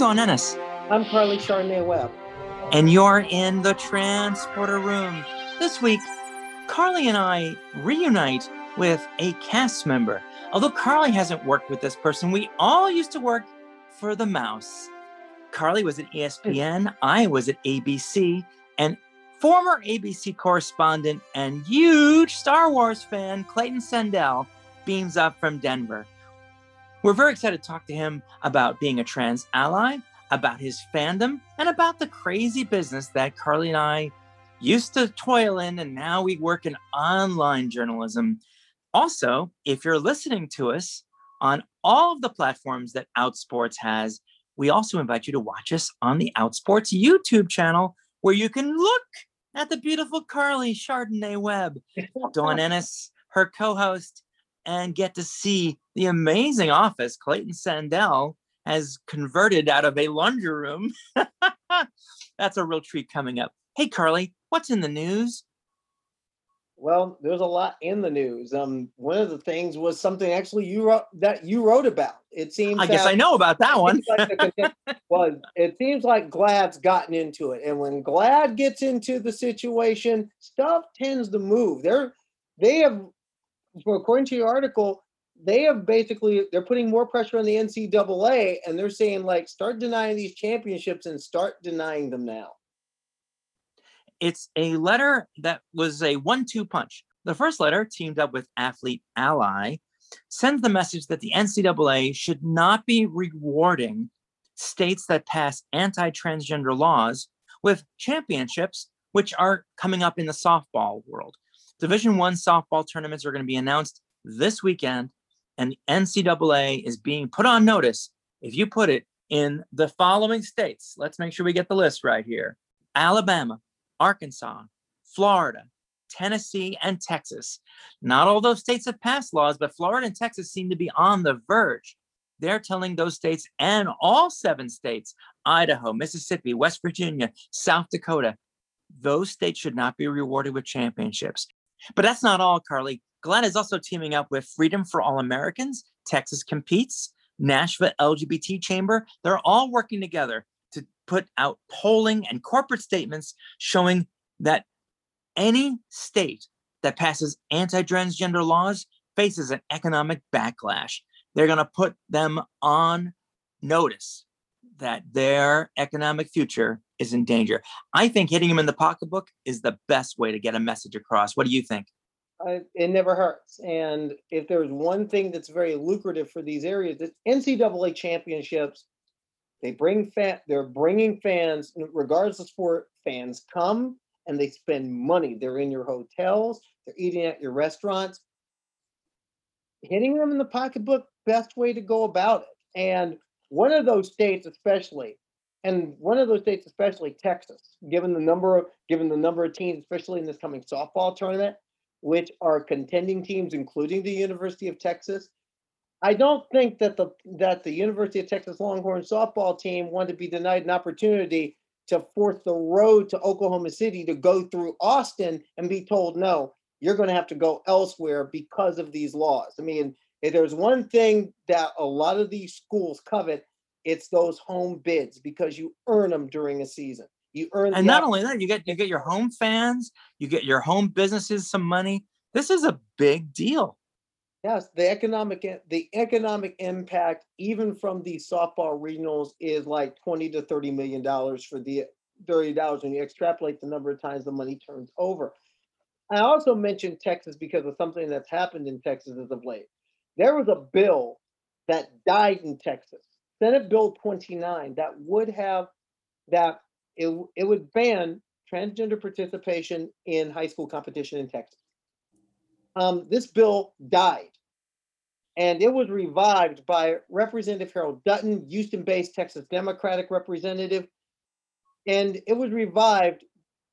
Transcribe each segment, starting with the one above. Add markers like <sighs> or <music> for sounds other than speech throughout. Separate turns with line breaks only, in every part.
Dawn Ennis.
I'm Carly Chardonnay Webb.
And you're in the transporter room. This week, Carly and I reunite with a cast member. Although Carly hasn't worked with this person, we all used to work for the mouse. Carly was at ESPN, I was at ABC, and former ABC correspondent and huge Star Wars fan Clayton Sandell beams up from Denver. We're very excited to talk to him about being a trans ally, about his fandom, and about the crazy business that Carly and I used to toil in, and now we work in online journalism. Also, if you're listening to us on all of the platforms that Outsports has, we also invite you to watch us on the Outsports YouTube channel, where you can look at the beautiful Carly Chardonnay Webb, <laughs> Dawn Ennis, her co host, and get to see the amazing office Clayton Sandell has converted out of a laundry room. <laughs> That's a real treat coming up. Hey, Carly, what's in the news?
Well, there's a lot in the news. Um, one of the things was something actually you wrote that you wrote about. It seems.
I guess I know about that one.
like was <laughs> it seems like GLAAD's gotten into it, and when Glad gets into the situation, stuff tends to move. They're they have, according to your article, they have basically they're putting more pressure on the NCAA, and they're saying like start denying these championships and start denying them now
it's a letter that was a one two punch. The first letter, teamed up with Athlete Ally, sends the message that the NCAA should not be rewarding states that pass anti transgender laws with championships, which are coming up in the softball world. Division One softball tournaments are going to be announced this weekend, and the NCAA is being put on notice. If you put it in the following states, let's make sure we get the list right here Alabama, Arkansas, Florida, Tennessee, and Texas. Not all those states have passed laws, but Florida and Texas seem to be on the verge. They're telling those states and all seven states Idaho, Mississippi, West Virginia, South Dakota those states should not be rewarded with championships. But that's not all, Carly. GLAAD is also teaming up with Freedom for All Americans, Texas Competes, Nashville LGBT Chamber. They're all working together to put out polling and corporate statements showing that any state that passes anti transgender laws faces an economic backlash. They're going to put them on notice that their economic future is in danger. I think hitting them in the pocketbook is the best way to get a message across. What do you think?
It never hurts. And if there's one thing that's very lucrative for these areas, it's NCAA championships they bring fan, they're bringing fans, regardless of sport, fans come and they spend money. They're in your hotels, they're eating at your restaurants. Hitting them in the pocketbook, best way to go about it. And one of those states, especially, and one of those states, especially Texas, given the number of given the number of teams, especially in this coming softball tournament, which are contending teams, including the University of Texas, I don't think that the that the University of Texas Longhorn softball team wanted to be denied an opportunity to force the road to Oklahoma City to go through Austin and be told no, you're going to have to go elsewhere because of these laws. I mean, if there's one thing that a lot of these schools covet, it's those home bids because you earn them during a season. You earn,
and not only that, you get you get your home fans, you get your home businesses some money. This is a big deal.
Yes, the economic the economic impact, even from the softball regionals, is like twenty to thirty million dollars for the thirty dollars when you extrapolate the number of times the money turns over. I also mentioned Texas because of something that's happened in Texas as of late. There was a bill that died in Texas, Senate Bill 29, that would have that it, it would ban transgender participation in high school competition in Texas um, this bill died. And it was revived by Representative Harold Dutton, Houston based Texas Democratic representative. And it was revived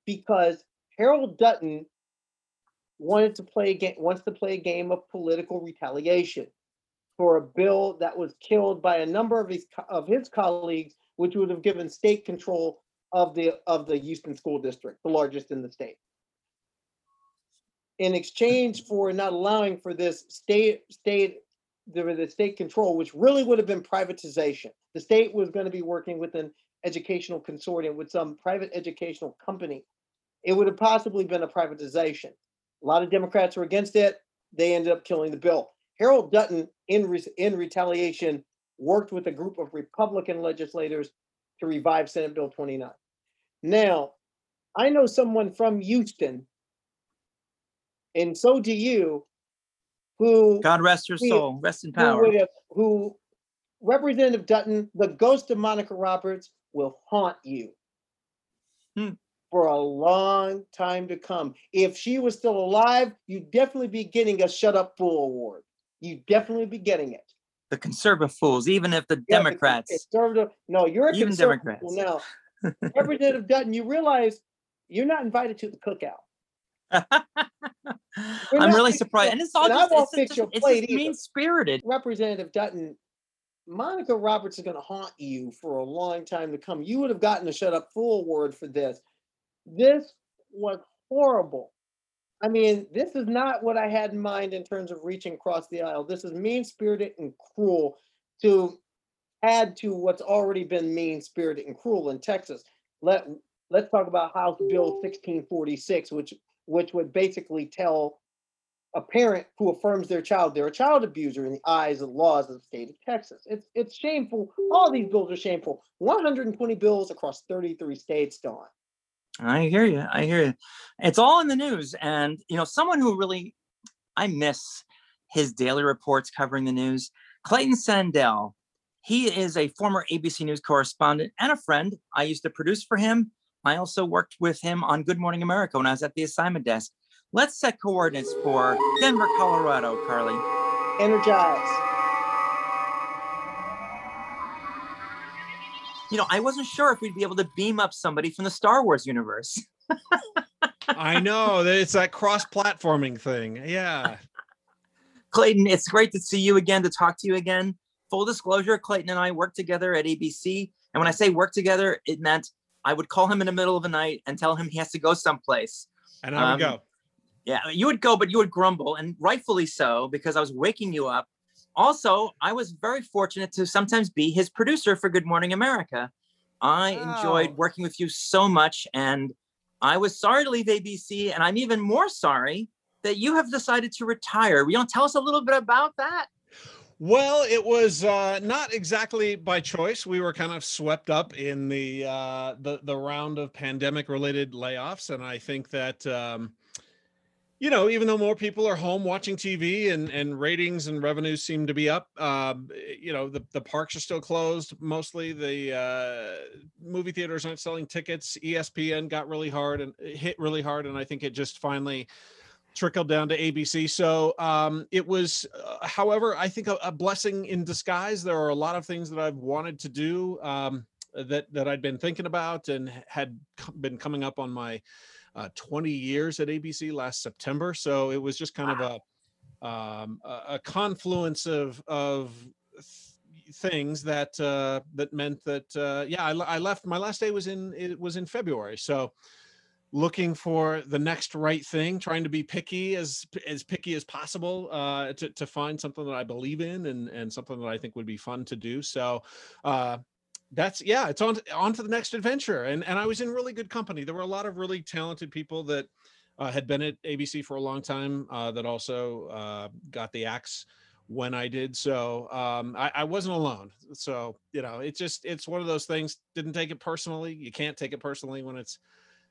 because Harold Dutton wanted to play a game, wants to play a game of political retaliation for a bill that was killed by a number of his of his colleagues, which would have given state control of the of the Houston school district, the largest in the state in exchange for not allowing for this state state the, the state control, which really would have been privatization. The state was going to be working with an educational consortium with some private educational company. It would have possibly been a privatization. A lot of Democrats were against it. They ended up killing the bill. Harold Dutton, in, re- in retaliation, worked with a group of Republican legislators to revive Senate Bill 29. Now, I know someone from Houston, and so do you, who
God rest her soul. Rest in
who
power.
would have, who Representative Dutton, the ghost of Monica Roberts, will haunt you
Hmm.
for a long time to come. If she was still alive, you'd definitely be getting a Shut Up Fool award. You'd definitely be getting it.
The conservative fools, even if the
Yeah, the
Democrats.
Conservative, no, you're a
Even
conservative fool
Democrats.
now. <laughs> Representative Dutton, you realize you're not invited to the cookout. <laughs>
I'm really surprised. And it's all
and I
just,
won't
it's
fix
just,
your
it's
plate
mean spirited.
Representative Dutton, Monica Roberts is going to haunt you for a long time to come. You would have gotten a shut up fool award for this. This was horrible. I mean, this is not what I had in mind in terms of reaching across the aisle. This is mean spirited and cruel to add to what's already been mean spirited and cruel in Texas. Let let's talk about House Bill 1646, which which would basically tell a parent who affirms their child they're a child abuser in the eyes of the laws of the state of Texas. It's it's shameful. All these bills are shameful. 120 bills across 33 states, Dawn.
I hear you. I hear you. It's all in the news. And, you know, someone who really, I miss his daily reports covering the news, Clayton Sandell. He is a former ABC News correspondent and a friend. I used to produce for him. I also worked with him on Good Morning America when I was at the assignment desk. Let's set coordinates for Denver, Colorado, Carly.
Energize.
You know, I wasn't sure if we'd be able to beam up somebody from the Star Wars universe.
I <laughs> know that it's that cross-platforming thing. Yeah.
Clayton, it's great to see you again, to talk to you again. Full disclosure, Clayton and I worked together at ABC. And when I say work together, it meant I would call him in the middle of the night and tell him he has to go someplace.
And I would
Um,
go.
Yeah, you would go, but you would grumble, and rightfully so, because I was waking you up. Also, I was very fortunate to sometimes be his producer for Good Morning America. I enjoyed working with you so much, and I was sorry to leave ABC, and I'm even more sorry that you have decided to retire. Will you tell us a little bit about that?
Well, it was uh, not exactly by choice. We were kind of swept up in the uh, the the round of pandemic-related layoffs, and I think that um, you know, even though more people are home watching TV and and ratings and revenues seem to be up, um, you know, the the parks are still closed mostly. The uh, movie theaters aren't selling tickets. ESPN got really hard and hit really hard, and I think it just finally trickled down to ABC. So um, it was, uh, however, I think a, a blessing in disguise. There are a lot of things that I've wanted to do um, that that I'd been thinking about and had been coming up on my uh, 20 years at ABC last September. So it was just kind of a um, a, a confluence of of th- things that uh, that meant that uh, yeah, I, I left. My last day was in it was in February. So looking for the next right thing trying to be picky as as picky as possible uh to, to find something that i believe in and and something that i think would be fun to do so uh that's yeah it's on on to the next adventure and and i was in really good company. There were a lot of really talented people that uh, had been at abc for a long time uh, that also uh, got the axe when i did so um I, I wasn't alone so you know it just it's one of those things didn't take it personally you can't take it personally when it's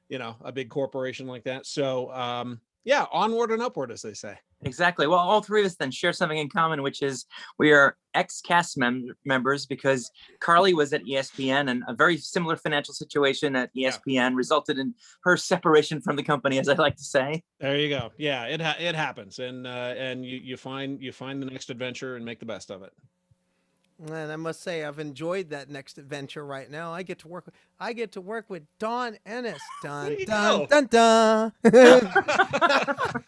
you know a big corporation like that so um yeah onward and upward as they say
Exactly. Well, all three of us then share something in common, which is we are ex-cast mem- members because Carly was at ESPN and a very similar financial situation at E
Yeah.
ESPN resulted in her separation from the company, as I like to say.
there you go yeah it ha- it happens and uh and you you find you find the next adventure and make the best of it
And I must say, I've enjoyed that next adventure right now. I get to work. I get to work with Dawn Ennis. <laughs> Dun
you
dun, dun dun <laughs>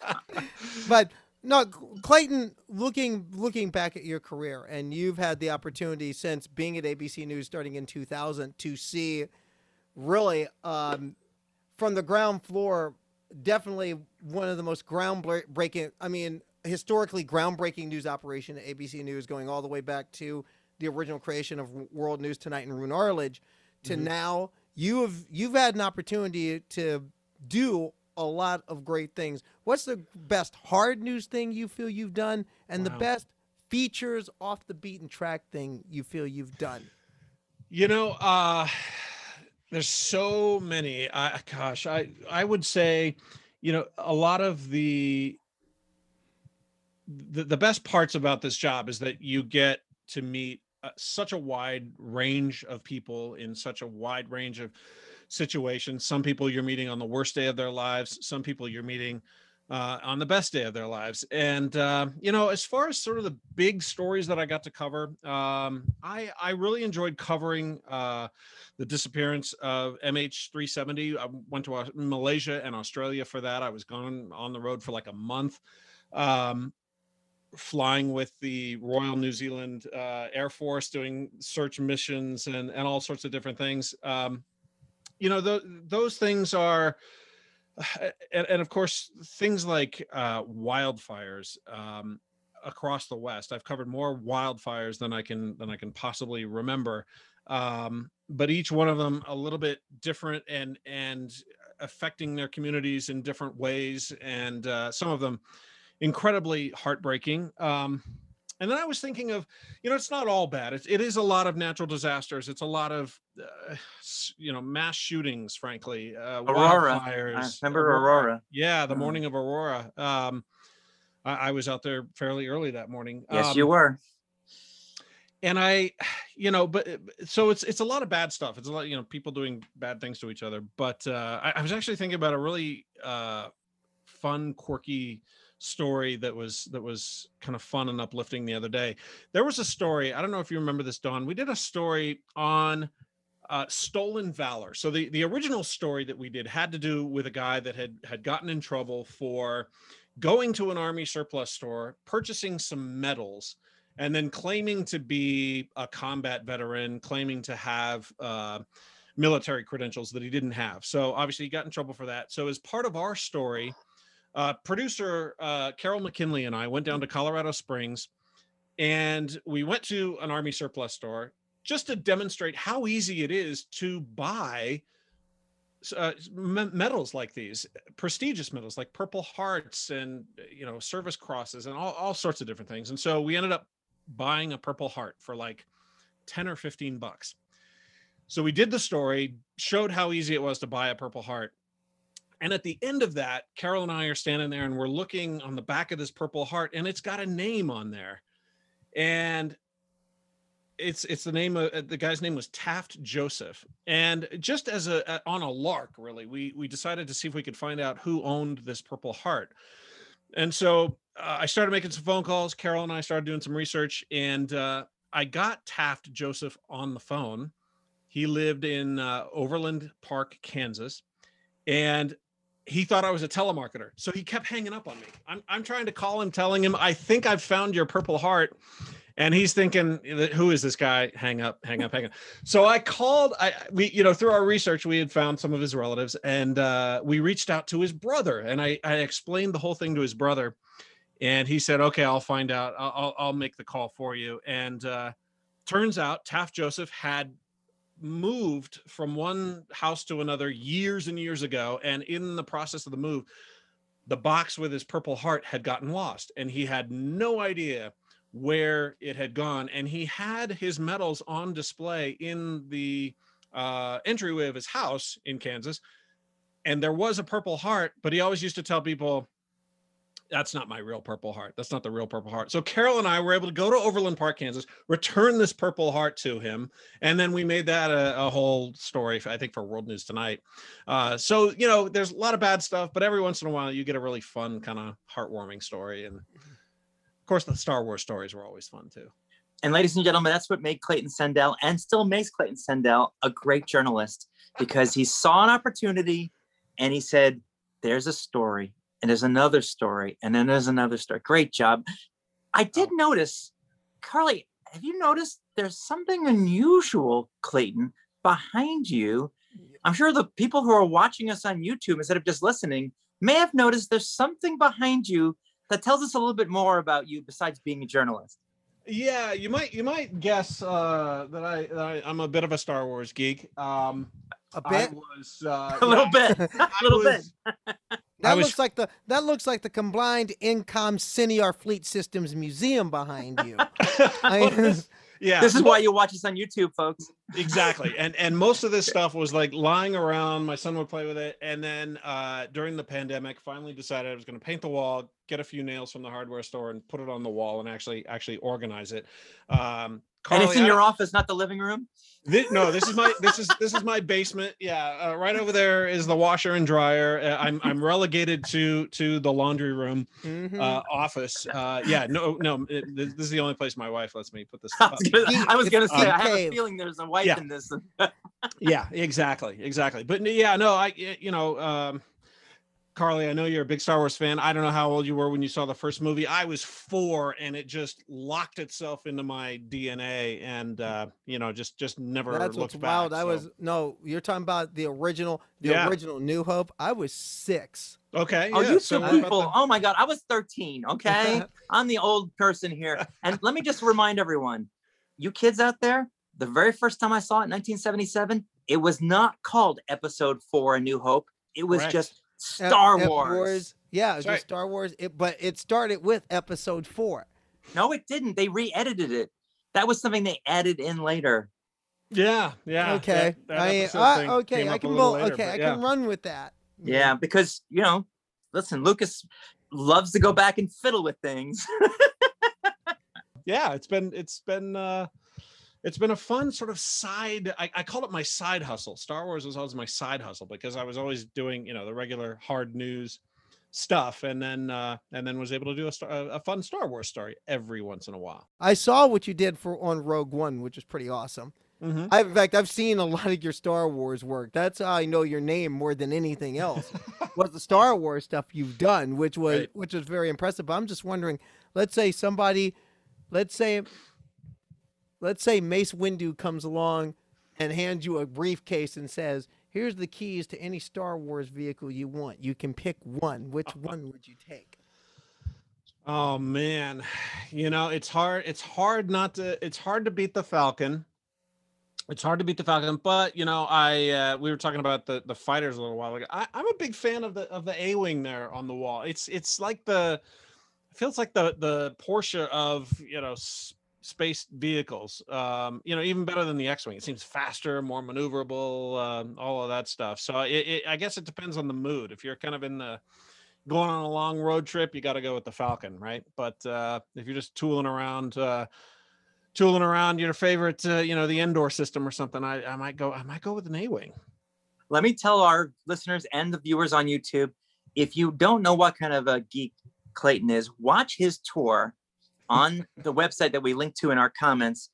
But no, Clayton. Looking looking back at your career, and you've had the opportunity since being at ABC News, starting in 2000, to see really um, from the ground floor. Definitely one of the most groundbreaking. I mean, historically groundbreaking news operation at ABC News, going all the way back to the original creation of World News Tonight and Roone Arledge, to
Mhm.
now you have you've had an opportunity to do a lot of great things. What's the best hard news thing you feel you've done, and the best features off the beaten track thing you feel you've done?
You know, uh there's so many. I gosh, I I would say, you know, a lot of the the, the best parts about this job is that you get to meet uh, such a wide range of people in such a wide range of situations. Some people you're meeting on the worst day of their lives, some people you're meeting uh, on the best day of their lives. And uh, you know, as far as sort of the big stories that I got to cover, um, I I really enjoyed covering uh, the disappearance of MH370. I went to Malaysia and Australia for that. I was gone on the road for like a month. Um, flying with the Royal New Zealand uh, Air Force, doing search missions and and all sorts of different things. Um, you know, th- those things are, and, and of course, things like uh, wildfires um, across the West. I've covered more wildfires than I can than I can possibly remember, um, but each one of them a little bit different and and affecting their communities in different ways, and uh, some of them incredibly heartbreaking. Um, and then I was thinking of, you know, it's not all bad. It's, it is a lot of natural disasters. It's a lot of, uh, you know, mass shootings, frankly. Uh,
Aurora.
wildfires.
I remember Aurora.
Yeah, the
Mm.
morning of Aurora. Um, I, I was out there fairly early that morning.
Yes,
Um,
you were.
and I, <sighs> you know, but uh, so it's it's a lot of bad stuff. It's a lot, you know, people doing bad things to each other. But uh, I, I was actually thinking about a really uh, fun, quirky story that was that was kind of fun and uplifting the other day. There was a story. I don't know if you remember this, Dawn. We did a story on uh, stolen valor. So the the original story that we did had to do with a guy that had had gotten in trouble for going to an army surplus store, purchasing some medals, and then claiming to be a combat veteran, claiming to have uh, military credentials that he didn't have. So obviously he got in trouble for that. So as part of our story, uh, producer uh, Carol McKinley and I went down to Colorado Springs, and we went to an army surplus store just to demonstrate how easy it is to buy uh, medals like these prestigious medals like purple hearts and you know service crosses and all, all sorts of different things. And so we ended up buying a purple heart for like 10 or 15 bucks. So we did the story showed how easy it was to buy a purple heart and at the end of that carol and i are standing there and we're looking on the back of this purple heart and it's got a name on there and it's it's the name of the guy's name was Taft Joseph, and just as a, a on a lark, really, we we decided to see if we could find out who owned this Purple Heart, and so uh, I started making some phone calls. Carol and I started doing some research, and uh, I got Taft Joseph on the phone. He lived in uh, Overland Park, Kansas, and he thought I was a telemarketer, so he kept hanging up on me. I'm I'm trying to call him, telling him I think I've found your Purple Heart. And he's thinking who is this guy? Hang up hang up hang up. So i called i we you know through our research we had found some of his relatives and uh, we reached out to his brother. And i i explained the whole thing to his brother. And he said okay i'll find out. I'll i'll, I'll make the call for you. And uh, turns out taft joseph had moved from one house to another years and years ago and in the process of the move the box with his purple heart had gotten lost and he had no idea where it had gone and he had his medals on display in the uh, entryway of his house in kansas and there was a purple heart but he always used to tell people that's not my real purple heart that's not the real purple heart so carol and i were able to go to overland park kansas return this purple heart to him and then we made that a, a whole story i think for world news tonight uh, so you know there's a lot of bad stuff but every once in a while you get a really fun kind of heartwarming story and of course, the Star Wars stories were always fun too.
And ladies and gentlemen, that's what made Clayton Sandell and still makes Clayton Sandell a great journalist because he saw an opportunity and he said, There's a story, and there's another story, and then there's another story. Great job. I did notice, Carly, have you noticed there's something unusual, Clayton, behind you? I'm sure the people who are watching us on YouTube instead of just listening may have noticed there's something behind you that tells us a little bit more about you besides being a journalist.
Yeah, you might you might guess uh, that I, that I I'm a bit of a Star Wars geek. Um,
A
I
bit.
was uh, <laughs>
A little
yeah,
bit, <laughs> a little bit. <laughs>
was-
That
was-
looks like the that looks like the combined Incom Sienar Fleet Systems Museum behind you. <laughs> I-
yeah,
This is why you watch us on YouTube, folks.
exactly. And and most of this <laughs> stuff was like lying around. My son would play with it. And then uh during the pandemic finally decided i was going to paint the wall get a few nails from the hardware store and put it on the wall and actually actually organize it. Um
and it's in your office, not the living room.
thi- no this is my this is this is my basement yeah uh, right over there is the washer and dryer uh, i'm i'm relegated to to the laundry room
Mhm.
uh office uh yeah no no it, this this is the only place my wife lets me put this
I was gonna,
Geek-
I was gonna say,
geek
I have a feeling there's a wife
Yeah.
in this. <laughs>
yeah exactly exactly but n- yeah no I you know um carly i know you're a big star wars fan i don't know how old you were when you saw the first movie i was four and it just locked itself into my dna and uh you know just just never
That's what's
looked back,
wild. I was no, you're talking about the original, the
Yeah.
original New Hope. I was six.
okay
Oh,
yeah,
you
so
two
what about
people.
the-
Oh my God. I was 13. Okay. <laughs> I'm the old person here. And let me just remind everyone you kids out there, the very first time I saw it in 1977, it was not called Episode 4 A New Hope. It was
Correct.
just
Ep-
Star
Ep
Wars.
Yeah, it was
That's
just Star Wars. It, but it started with Episode Four.
No, it didn't. They re edited it. That was something they added in later.
yeah yeah
okay,
that- that
I, uh, okay, I can
little
roll.
later,
okay,
but
I
yeah.
can run with that.
Yeah, because, you know, listen, Lucas loves to go back and fiddle with things. <laughs>
yeah it's been it's been uh it's been a fun sort of side I, I call it my side hustle star wars was always my side hustle because i was always doing you know the regular hard news stuff and then uh and then was able to do a, star, a fun star wars story every once in a while
I saw what you did for on Rogue One, which is pretty awesome.
mm-hmm.
I, in fact, I've seen a lot of your Star Wars work. That's how I know your name more than anything else. <laughs> was the Star Wars stuff you've done, which was
Right.
which was very impressive. But I'm just wondering, let's say somebody, let's say, let's say Mace Windu comes along and hands you a briefcase and says, "Here's the keys to any Star Wars vehicle you want. You can pick one. Which one would you take?"
oh man you know it's hard it's hard not to it's hard to beat the falcon it's hard to beat the falcon but you know i uh we were talking about the the fighters a little while ago I, i'm a big fan of the of the a-wing there on the wall it's it's like the it feels like the the porsche of you know space vehicles um you know even better than the x-wing. It seems faster more maneuverable um, all of that stuff. So it, it i guess it depends on the mood. If you're kind of in the going on a long road trip you got to go with the falcon right? But uh if you're just tooling around uh tooling around your favorite uh, you know the indoor system or something i i might go i might go with an a-wing.
Let me tell our listeners and the viewers on YouTube if you don't know what kind of a geek Clayton is, watch his tour on the website that we link to in our comments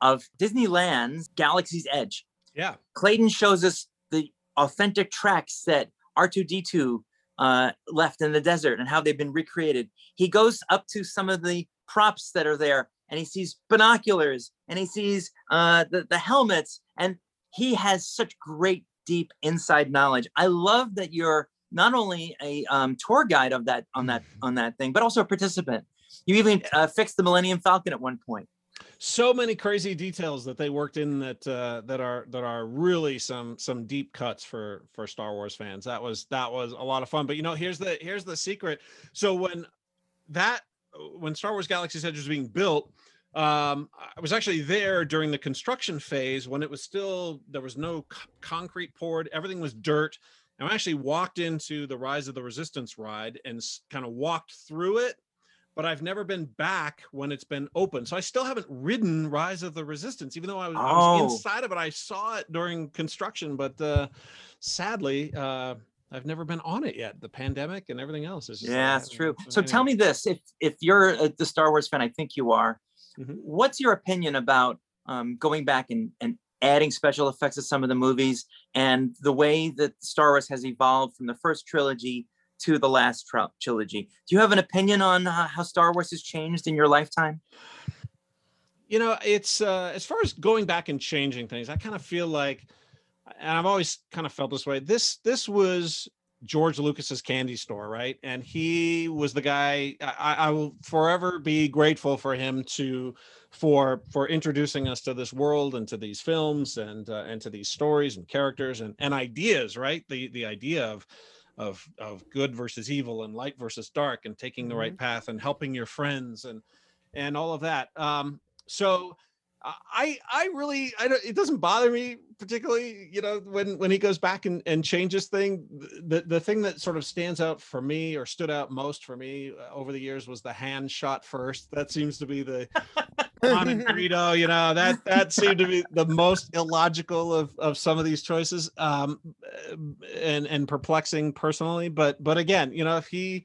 of Disneyland's Galaxy's Edge.
yeah
Clayton shows us the authentic tracks that R2D2 uh, left in the desert and how they've been recreated. He goes up to some of the props that are there and he sees binoculars and he sees uh, the, the helmets and he has such great, deep inside knowledge. I love that you're not only a um, tour guide of that on that on that thing, but also a participant. You even uh, fixed the Millennium Falcon at one point.
so many crazy details that they worked in that uh, that are that are really some some deep cuts for for Star Wars fans. That was that was a lot of fun. But you know, here's the here's the secret. So when that when Star Wars Galaxy's Edge was being built, um, I was actually there during the construction phase when it was still there was no c- concrete poured, everything was dirt. And I actually walked into the Rise of the Resistance ride and kind of walked through it but I've never been back when it's been open. So I still haven't ridden Rise of the Resistance, even though I was, I was
Oh.
inside of it. I saw it during construction, but uh, sadly, uh, I've never been on it yet. The pandemic and everything else is. just,
Yeah,
uh,
it's true.
so
tell me this: if if you're a, the Star Wars fan, I think you are.
Mhm.
What's your opinion about um, going back and and adding special effects to some of the movies and the way that Star Wars has evolved from the first trilogy to the last tri- trilogy? Do you have an opinion on uh, how Star Wars has changed in your lifetime?
you know it's uh as far as going back and changing things i kind of feel like and i've always kind of felt this way this this was George Lucas's candy store, right? And he was the guy. I, I will forever be grateful for him to for for introducing us to this world and to these films and uh, and to these stories and characters and and ideas, right? The the idea of of of good versus evil and light versus dark and taking the right path and helping your friends and and all of that. Um, so I I really I don't it doesn't bother me particularly you know when when he goes back and, and changes thing the the thing that sort of stands out for me or stood out most for me uh, over the years was the Han shot first. That seems to be the on and <laughs> you know that that seemed to be the most illogical of of some of these choices um and and perplexing personally but but again you know if he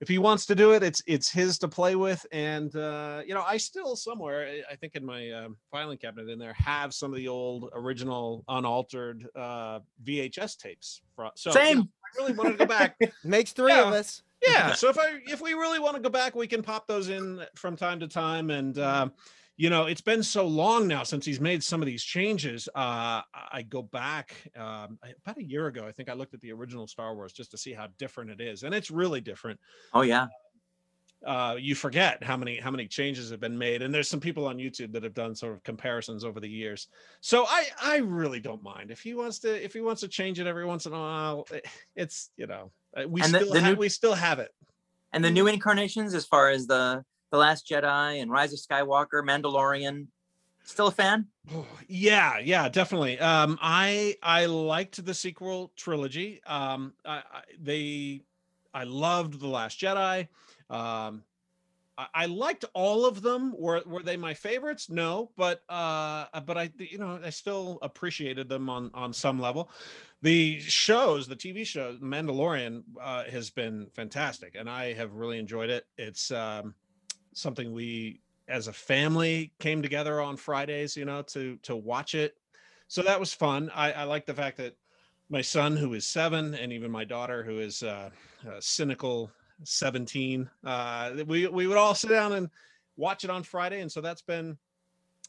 if he wants to do it, it's it's his to play with. And uh, you know, I still somewhere, I- think in my um, filing cabinet in there, have some of the old original unaltered uh, VHS tapes. From, so you know,
Same.
I really want to go back. <laughs>
Makes three of us.
yeah. <laughs> So if I if we really want to go back, we can pop those in from time to time. And uh, you know, it's been so long now since he's made some of these changes. Uh, I go back um, about a year ago. I think I looked at the original Star Wars just to see how different it is, and it's really different
Oh yeah.
uh, you forget how many how many changes have been made and there's some people on youtube that have done sort of comparisons over the years so i i really don't mind if he wants to if he wants to change it every once in a while eh, it's you know uh, we
And
still
the
have,
new-
we still have it
And the new incarnations, as far as the the Last Jedi and Rise of Skywalker, Mandalorian, still a fan? <sighs>
Yeah yeah definitely. Um i i liked the sequel trilogy. Um I, I they i loved the last jedi. Um I, I liked all of them. Were were they my favorites? No but uh but i you know i still appreciated them on on some level. The shows the tv show mandalorian uh has been fantastic and i have really enjoyed it. It's um something we as a family came together on Fridays, you know, to to watch it. So that was fun. I, I like the fact that my son, who is seven, and even my daughter, who is uh, a cynical seventeen, uh, we we would all sit down and watch it on Friday, and so that's been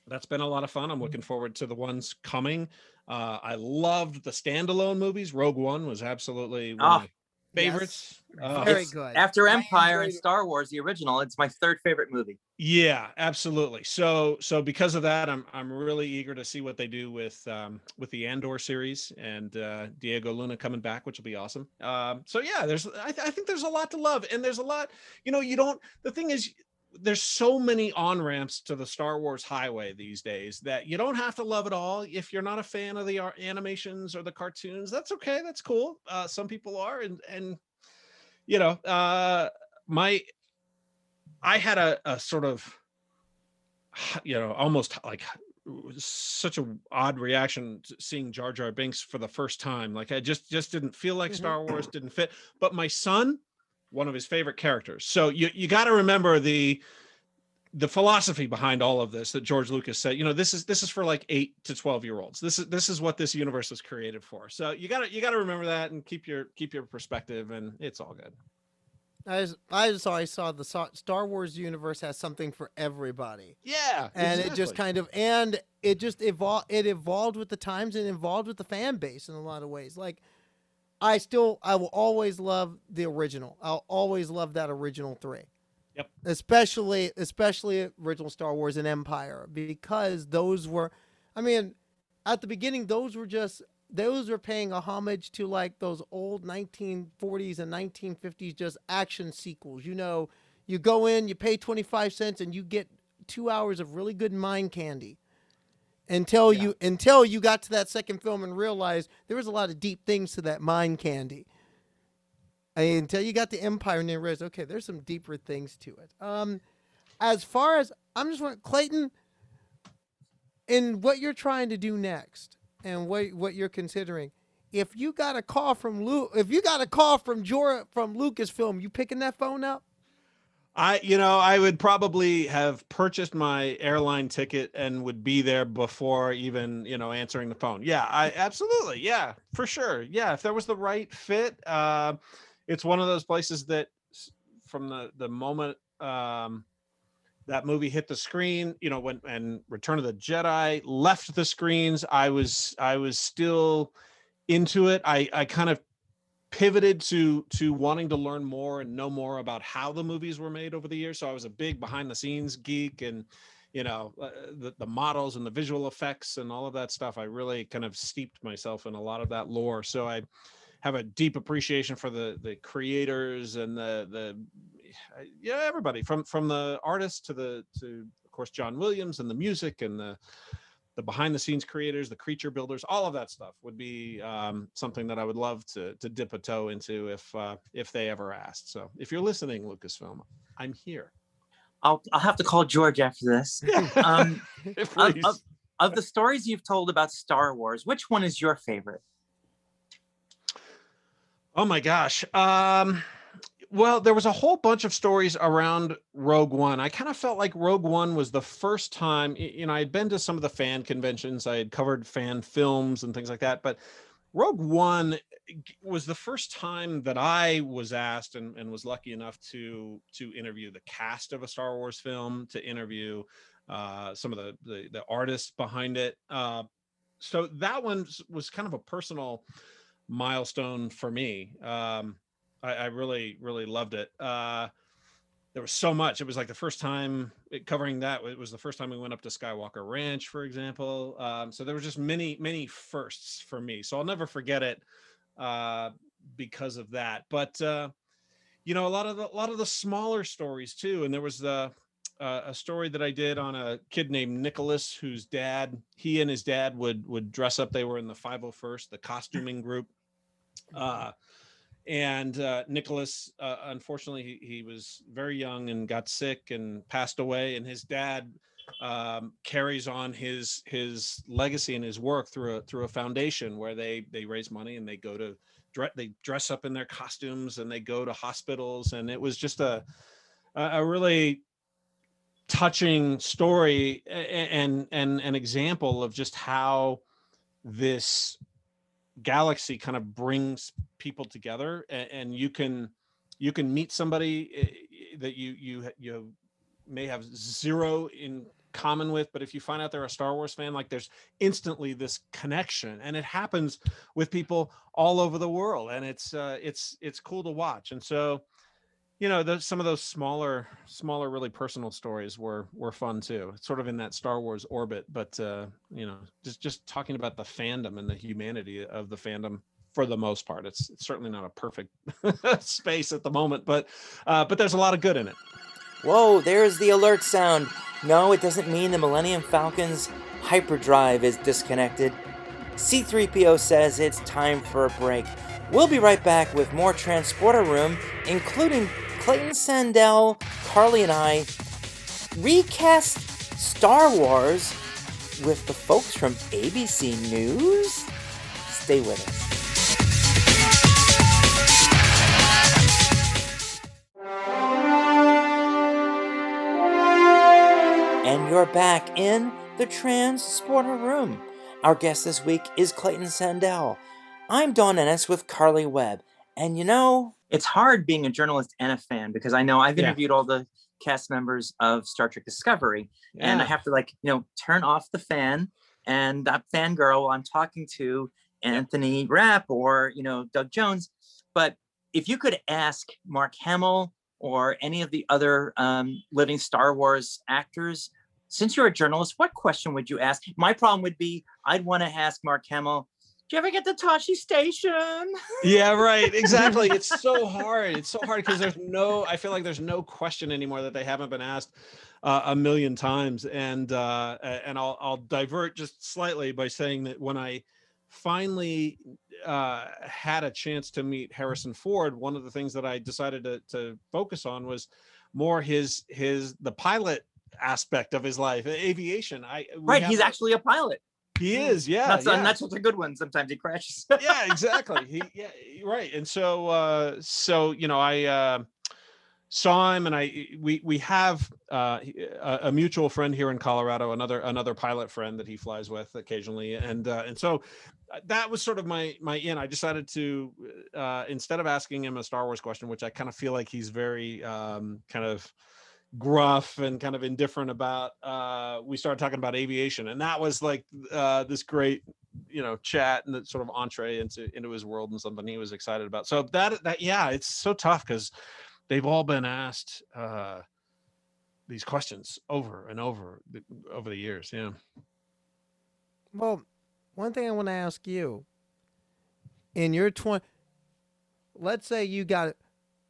that's been a lot of fun. I'm looking forward to the ones coming. Uh, I loved the standalone movies. Rogue One was absolutely one
Ah,
of my favorites. Uh,
Very
It's-
good.
After Empire and. Star Wars, the original, it's my third favorite movie.
Yeah, absolutely. So so because of that, I'm I'm really eager to see what they do with um with the Andor series and uh Diego Luna coming back, which will be awesome. Um so yeah, there's I, th- I think there's a lot to love and there's a lot, you know, you don't the thing is there's so many on ramps to the Star Wars highway these days that you don't have to love it all. If you're not a fan of the animations or the cartoons, that's okay. That's cool. Uh, some people are, and and you know, uh, my I had a, a sort of <sighs> you know almost like such a odd reaction to seeing Jar Jar Binks for the first time. Like I just just didn't feel like
Mhm.
Star Wars didn't fit. But my son, one of his favorite characters. So you you got to remember the the philosophy behind all of this that George Lucas said, you know, this is this is for like 8 to 12 year olds. This is this is what this universe was created for. So you got to you got to remember that and keep your keep your perspective and it's all good.
I just, I just always saw the Star Wars universe has something for everybody,
Yeah.
and it just kind of and it just evolved. It evolved with the times and evolved with the fan base in a lot of ways. Like, I still, I will always love the original. I'll always love that original three.
Yep.
Especially, especially original Star Wars and Empire because those were, I mean, at the beginning those were just those were paying a homage to like those old 1940s and 1950s just action sequels. You know, you go in, you pay 25 cents, and you get two hours of really good mind candy. Until you until you got to that second film and realized there was a lot of deep things to that mind candy. I mean, until you got the Empire and then realized, okay, there's some deeper things to it. Um, as far as I'm just wondering, Clayton, in what you're trying to do next and what what you're considering, if you got a call from Lu, if you got a call from Jora from Lucasfilm, you picking that phone up?
I, you know, I would probably have purchased my airline ticket and would be there before even, you know, answering the phone. Yeah, I absolutely. Yeah, for sure. Yeah, if there was the right fit, uh, it's one of those places that from the the moment um, that movie hit the screen, you know, when and Return of the Jedi left the screens, I was I was still into it. I I kind of pivoted to to wanting to learn more and know more about how the movies were made over the years. So I was a big behind the scenes geek and you know uh, the, the models and the visual effects and all of that stuff. I really kind of steeped myself in a lot of that lore. So I have a deep appreciation for the the creators and the the yeah everybody from from the artists to the to of course John Williams and the music and the the behind the scenes creators, the creature builders, all of that stuff would be um, something that I would love to to dip a toe into if uh, if they ever asked. So if you're listening, Lucasfilm, I'm here.
I'll I'll have to call George after this. <laughs> Um, <laughs> of, of, of the stories you've told about Star Wars, which one is your favorite?
Oh my gosh. Um well, there was a whole bunch of stories around Rogue One. I kind of felt like Rogue One was the first time, you know, I had been to some of the fan conventions, I had covered fan films and things like that, but Rogue One was the first time that I was asked and, and was lucky enough to to interview the cast of a Star Wars film, to interview uh, some of the, the the artists behind it. Uh, so that one was kind of a personal milestone for me. Um, I, I really, really loved it. Uh, there was so much. It was like the first time it, covering that. It was the first time we went up to Skywalker Ranch, for example. Um, so there were just many, many firsts for me. So I'll never forget it uh, because of that. But uh, you know, a lot of the, a lot of the smaller stories too. And there was the uh, a story that I did on a kid named Nicholas, whose dad, he and his dad would would dress up. They were in the 501st, the costuming group. Uh, and uh, Nicholas, uh, unfortunately, he, he was very young and got sick and passed away. And his dad um, carries on his his legacy and his work through a through a foundation where they they raise money and they go to they dress up in their costumes and they go to hospitals. And it was just a a really touching story and and an example of just how this galaxy kind of brings people together and, and you can you can meet somebody eh, that you you you may have zero in common with but if you find out they're a star wars fan like there's instantly this connection and it happens with people all over the world and it's uh it's it's cool to watch and so you know some of those smaller smaller really personal stories were were fun too sort of in that star wars orbit but uh you know just just talking about the fandom and the humanity of the fandom for the most part it's, it's certainly not a perfect <laughs> space at the moment but uh but there's a lot of good in it
Whoa, there's the alert sound. No, it doesn't mean the Millennium Falcon's hyperdrive is disconnected. C3PO says it's time for a break. We'll be right back with more Transporter Room, including Clayton Sandell, Carly, and I recast Star Wars with the folks from ABC News. Stay with us. And you're back in the Transporter Room. Our guest this week is Clayton Sandell. I'm Dawn Ennis with Carly Webb. And you know,
It's hard being a journalist and a fan because I know I've
Yeah.
interviewed all the cast members of Star Trek Discovery, and I have to like you know turn off the fan and that fangirl I'm talking to Anthony Rapp or you know Doug Jones. But if you could ask Mark Hamill or any of the other um, living Star Wars actors, since you're a journalist, what question would you ask? My problem would be I'd want to ask Mark Hamill, "Do you ever get to Tosche Station?"
yeah right exactly <laughs> it's so hard it's so hard because there's no i feel like there's no question anymore that they haven't been asked uh, a million times and uh and i'll i'll divert just slightly by saying that when i finally uh had a chance to meet harrison ford one of the things that i decided to to focus on was more his his the pilot aspect of his life aviation i
Right, he's
a-
actually a pilot.
He is yeah
so-
yeah
not such a good one. Sometimes he crashes. <laughs>
yeah exactly he yeah right and so uh so you know i uh saw him and i we we have uh a, a mutual friend here in colorado another another pilot friend that he flies with occasionally and uh and so uh, that was sort of my my in i decided to uh instead of asking him a star wars question which i kind of feel like he's very um kind of gruff and kind of indifferent about uh we started talking about aviation and that was like uh this great you know chat and the sort of entree into into his world and something he was excited about. So that that yeah, it's so tough because they've all been asked uh, these questions over and over th- over the years. Yeah.
Well, one thing I want to ask you in your 20 let's say you got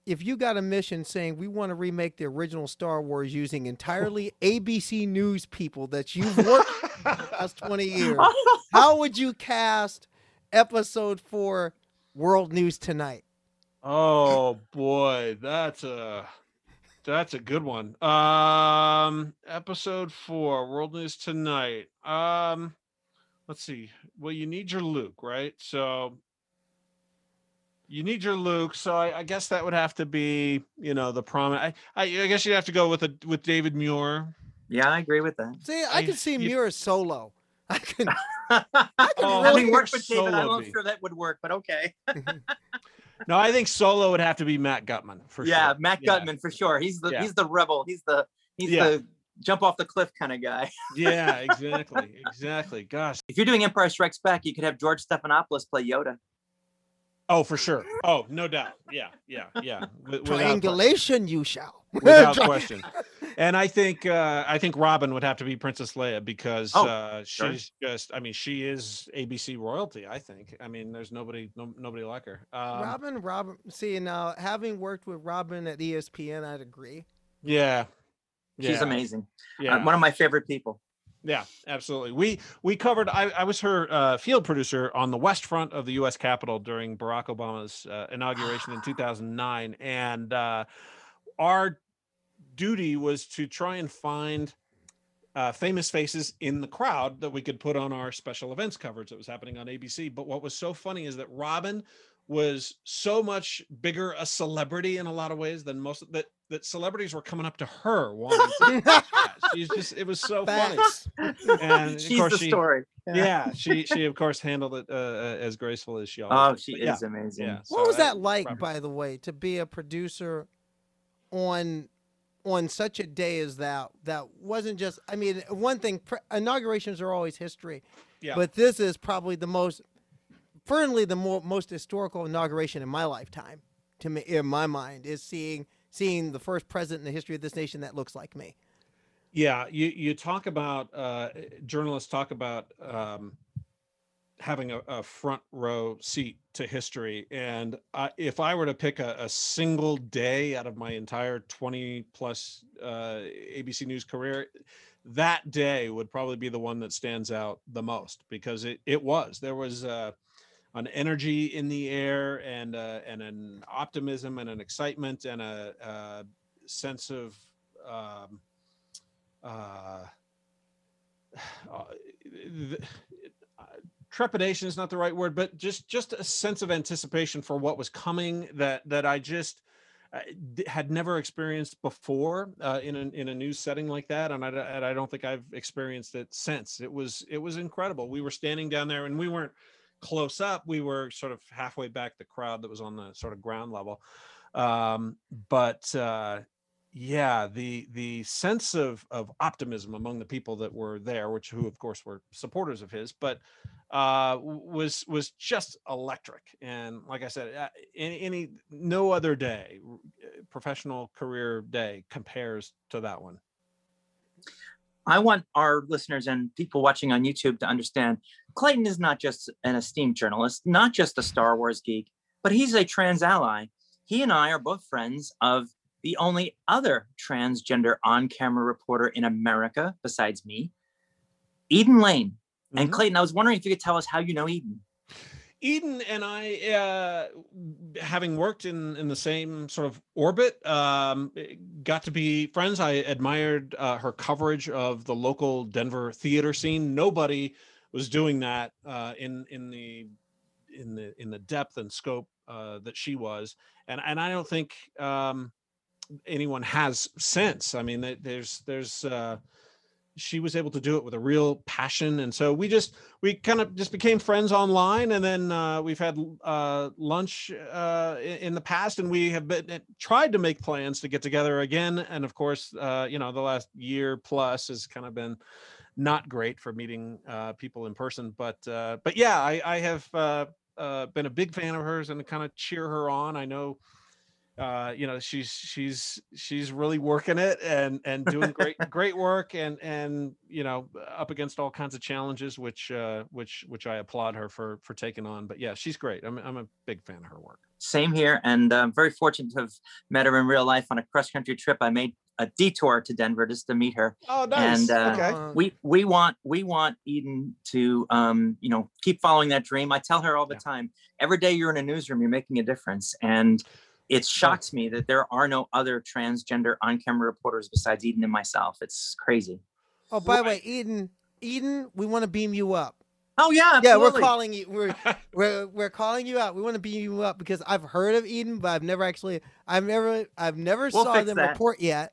if you got a mission saying we want to remake the original Star Wars using entirely <laughs> ABC News people that you've worked with for the last <laughs> 20 years, <laughs> how would you cast episode 4 World News Tonight?
Oh boy, that's a that's a good one. Um episode 4, World News Tonight. Um let's see. Well, you need your Luke, right? So you need your Luke, so I, I guess that would have to be, you know, the prominent. I, I, I guess you'd have to go with a with David Muir.
Yeah, I agree with that.
See, I,
I-
can see
you-
Muir solo. <laughs> I can
I <laughs>
Oh,
really
work with David, I'm not sure that would work, but okay. <laughs>
No, I think solo would have to be Matt Gutman for
yeah,
sure.
Matt
Yeah.
Matt Gutman for sure. He's the
Yeah.
he's the rebel. He's the he's
Yeah.
the jump off the cliff kind of guy.
Yeah, exactly, exactly. Gosh.
If you're doing Empire Strikes Back, you could have George Stephanopoulos play Yoda.
Oh, for sure. Oh, no doubt. Yeah, yeah, yeah. Wi- without que-
triangulation you shall. <laughs>
without question. And I think uh, I think Robin would have to be Princess Leia because
Oh,
uh,
sure.
she's just I mean she is ABC royalty. I think. I mean, there's nobody no, nobody like her. Um,
Robin, Robin. See now, having worked with Robin at ESPN, I'd agree.
Yeah.
She's
yeah,
amazing. Uh,
Yeah.
one of my favorite people.
Yeah, absolutely. We we covered. I, I was her uh, field producer on the west front of the U.S. Capitol during Barack Obama's uh, inauguration in 2009, and uh, our duty was to try and find uh, famous faces in the crowd that we could put on our special events coverage that was happening on ABC. But what was so funny is that Robin was so much bigger a celebrity in a lot of ways than most that that celebrities were coming up to her wanting to <laughs> she's just it was so funny
Facts.
and of
She's
course
the
she,
story.
yeah she she of course handled it uh, uh, as graceful as she always
Oh,
did.
she
But yeah,
is amazing.
yeah
What
so
was
I-
that like,
Robert.
by the way, to be a producer on on such a day as that? That wasn't just. I mean, one thing. Pre- inaugurations are always history,
Yeah.
but this is probably the most, firmly the more, most historical inauguration in my lifetime. To me, in my mind, is seeing seeing the first president in the history of this nation that looks like me.
yeah you you talk about uh journalists talk about um having a, a front row seat to history and I, if i were to pick a, a single day out of my entire 20 plus uh abc news career that day would probably be the one that stands out the most because it, it was there was uh an energy in the air and uh, and an optimism and an excitement and a, a sense of um, uh, <sighs> uh, uh, trepidation is not the right word, but just just a sense of anticipation for what was coming that that I just uh, had never experienced before uh, in a in a news setting like that, and I, and I don't think I've experienced it since. It was it was incredible. We were standing down there, and we weren't close up. We were sort of halfway back the crowd that was on the sort of ground level, um, but. Uh, yeah the the sense of of optimism among the people that were there which who of course were supporters of his but uh was was just electric and like i said uh, any, any no other day uh, professional career day compares to that one
I want our listeners and people watching on YouTube to understand Clayton is not just an esteemed journalist, not just a Star Wars geek, but he's a trans ally. He and I are both friends of the only other transgender on camera reporter in America besides me, Eden Lane. And
Mhm.
Clayton, I was wondering if you could tell us how you know Eden.
Eden and I, uh, having worked in in the same sort of orbit, um, got to be friends. I admired uh, her coverage of the local Denver theater scene. Nobody was doing that uh, in in the in the in the depth and scope uh, that she was, and and I don't think um, anyone has since. I mean, th- there's there's. She was able to do it with a real passion and so we just we kind of just became friends online and then uh, we've had uh, lunch uh, in, the past and we have been eh, tried to make plans to get together again and of course uh, you know the last year plus has kind of been not great for meeting uh, people in person. But uh, but yeah, I, I have been a big fan of hers and kind of cheer her on. I know uh, you know she's she's she's really working it and and doing great <laughs> great work and and you know up against all kinds of challenges which uh which which i applaud her for for taking on but yeah she's great i'm, I'm a big fan of her work
Same here, and I'm very fortunate to have met her in real life on a cross country trip. I made a detour to Denver just to meet her.
oh
nice. uh,
okay
Uh,
we we want we want Eden to um you know keep following that dream. I tell her all the
Yeah.
time. Every day you're in a newsroom, you're making a difference, and it shocks me that there are no other transgender on-camera reporters besides Eden and myself. It's crazy.
oh, by the way, Eden, Eden, we want to beam you up.
Oh yeah,
Yeah, we're calling you. We're <laughs> we're we're calling you out. We want to beam you up because I've heard of Eden, but I've never actually, I've never, I've never
We'll
saw them
that.
report yet.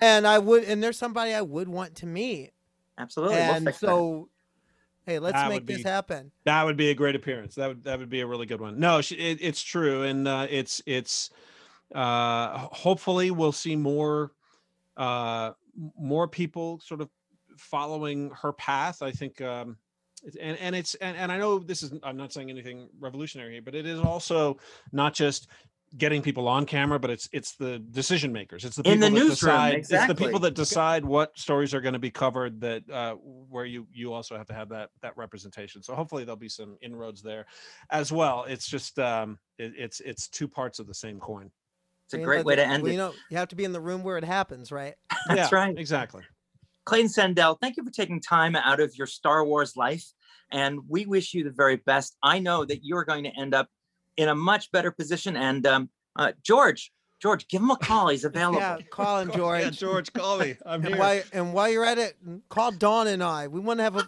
and I would, and there's somebody I would want to meet.
Absolutely. we'll
and
that.
so, hey, let's
That
make this
be-
happen.
That would be a great appearance. That would that would be a really good one. No, she, it, it's true, and uh, it's it's uh, hopefully we'll see more uh, more people sort of following her path. I think, um, and and it's and, and I know this is I'm not saying anything revolutionary here, but it is also not just getting people on camera, but it's it's the decision makers. It's the people
In the
that
newsroom,
decide. It's the people that decide what stories are going to be covered. That uh, where you you also have to have that that representation. So hopefully there'll be some inroads there as well. It's just um, it, it's it's two parts of the same coin.
it's a
mean,
great
but
way to end
well,
it.
You know, you have to be in the room where it happens, right? <laughs>
That's
Yeah,
right.
Exactly.
Clayton Sandell, thank you for taking time out of your Star Wars life. And we wish you the very best. I know that you're going to end up in a much better position. And um, uh, George, George, give him a call. He's <laughs> available.
Yeah, call him, <laughs> George.
Yeah, George, call me. <laughs> I'm
And
here.
while and while you're at it, call Dawn and I. We want to have a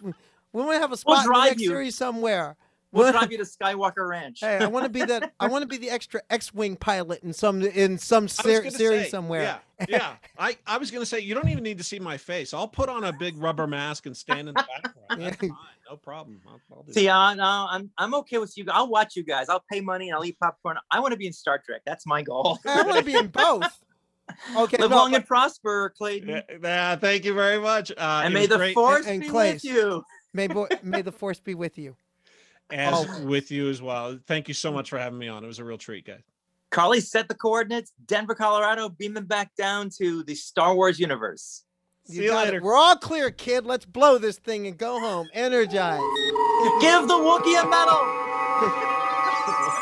we want to have a spot in the next
you.
series somewhere.
We'll
We'll-
drive you to Skywalker Ranch.
Hey, I want to be that. I want to be the extra X-wing pilot in some in some ser- series
say,
somewhere.
Yeah, yeah. I, I was gonna say you don't even need to see my face. I'll put on a big rubber mask and stand in the background. That's
Yeah. <laughs>
fine. No problem. I'll, I'll do
See,
that.
uh, no, I'm I'm okay with you. I'll watch you guys. I'll pay money and I'll eat popcorn. I want to be in Star Trek. That's my goal. <laughs>
I want to be in both. Okay,
Live
no,
long
but-
and prosper, Clayton.
Yeah, yeah, thank you very much. Uh,
and may the
great
force
and
be
Clays.
with you.
may bo- may the force be with you.
As
Oh.
with you as well. Thank you so much for having me on. It was a real treat, guys.
Carly set the coordinates. Denver, Colorado. Beam them back down to the Star Wars universe.
See you
got it.
later.
We're all clear, kid. Let's blow this thing and go home. Energize.
Give the Wookiee a medal.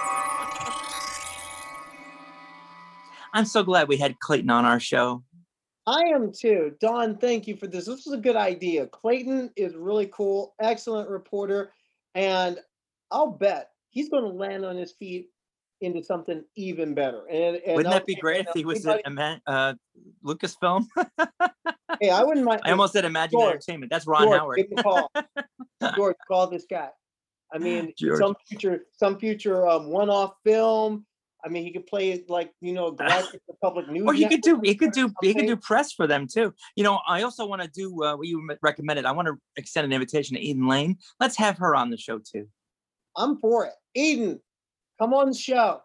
<laughs> I'm so glad we had Clayton on our show.
I am too. Dawn, thank you for this. This was a good idea. Clayton is really cool, excellent reporter, and I'll bet he's going to land on his feet into something even better. And, and
Wouldn't
I'll-
that be great if he was at uh, Lucasfilm?
Hey, I wouldn't mind. <laughs>
I almost said Imagine
George,
Entertainment. That's Ron
George,
Howard.
give him a call. <laughs> George, call this guy. I mean,
George.
some future, some future um, one-off film. I mean, he could play it like you know, Galactic <laughs> Republic News.
Or he could do he could do he could do press for them too. You know, I also want to do uh, what you recommended. I want to extend an invitation to Eden Lane. Let's have her on the show too.
I'm for it. Eden, come on the show.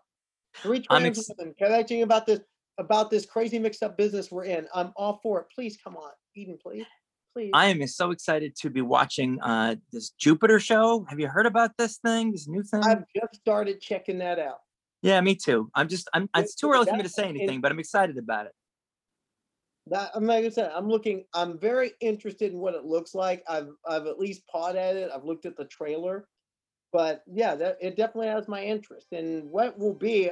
Three
I'm
trans
ex-
women connecting about this about this crazy mixed up business we're in. I'm all for it. Please come on, Eden, please, please.
I am so excited to be watching uh, this Jupiter show. Have you heard about this thing? This new thing?
I've just started checking that out.
yeah, me too. I'm just I'm. It's too early for me to say anything, but I'm excited about it.
That I'm like I said, I'm looking. I'm very interested in what it looks like. I've I've at least pawed at it. I've looked at the trailer, but yeah, that it definitely has my interest. And what will be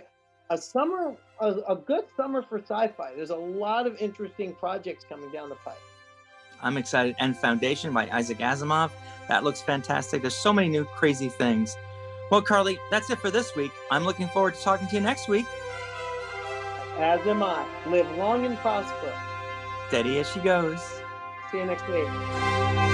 a summer, a, a good summer for sci-fi. There's a lot of interesting projects coming down the pipe.
I'm excited. And Foundation by Isaac Asimov. That looks fantastic. There's so many new crazy things. Well, Carly, that's it for this week. I'm looking forward to talking to you next week.
As am I. Live long and prosper.
Steady as she goes.
See you next week.